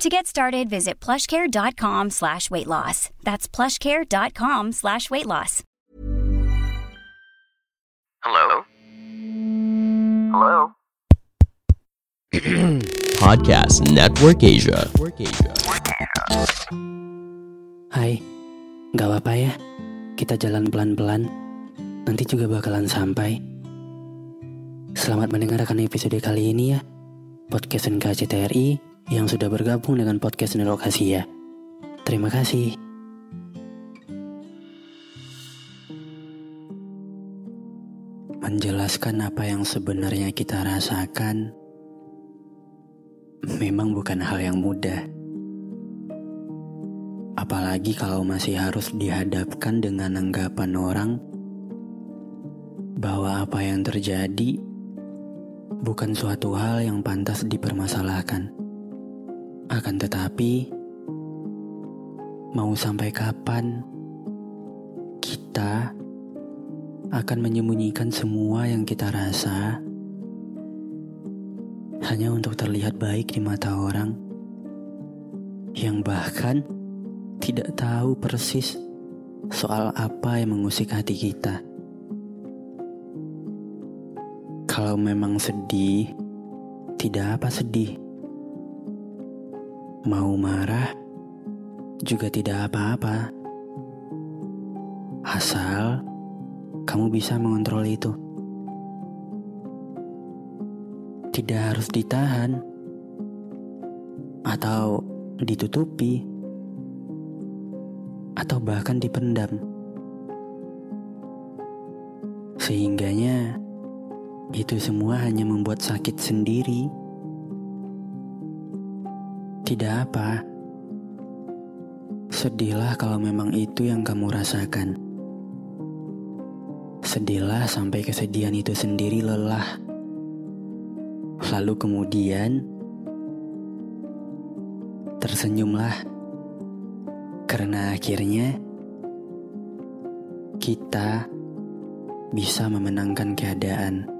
To get started, visit plushcare.com slash weight loss. That's plushcare.com slash weight loss. Hello? Hello? Podcast Network Asia. Hai, gak apa-apa ya. Kita jalan pelan-pelan. Nanti juga bakalan sampai. Selamat mendengarkan episode kali ini ya. Podcast NKCTRI yang sudah bergabung dengan podcast Nerokasia. Terima kasih. Menjelaskan apa yang sebenarnya kita rasakan memang bukan hal yang mudah. Apalagi kalau masih harus dihadapkan dengan anggapan orang bahwa apa yang terjadi bukan suatu hal yang pantas dipermasalahkan. Akan tetapi, mau sampai kapan kita akan menyembunyikan semua yang kita rasa hanya untuk terlihat baik di mata orang yang bahkan tidak tahu persis soal apa yang mengusik hati kita. Kalau memang sedih, tidak apa sedih. Mau marah juga tidak apa-apa. Asal kamu bisa mengontrol itu. Tidak harus ditahan atau ditutupi atau bahkan dipendam. Sehingganya itu semua hanya membuat sakit sendiri. Tidak apa. Sedihlah kalau memang itu yang kamu rasakan. Sedihlah sampai kesedihan itu sendiri lelah. Lalu kemudian tersenyumlah. Karena akhirnya kita bisa memenangkan keadaan.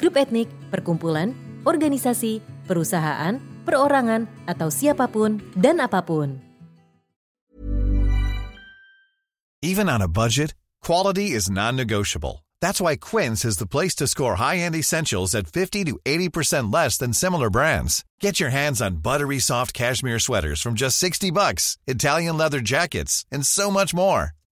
grup etnik, perkumpulan, organisasi, perusahaan, perorangan, atau siapapun dan apapun. Even on a budget, quality is non-negotiable. That's why Quince is the place to score high-end essentials at 50 to 80% less than similar brands. Get your hands on buttery soft cashmere sweaters from just 60 bucks, Italian leather jackets, and so much more.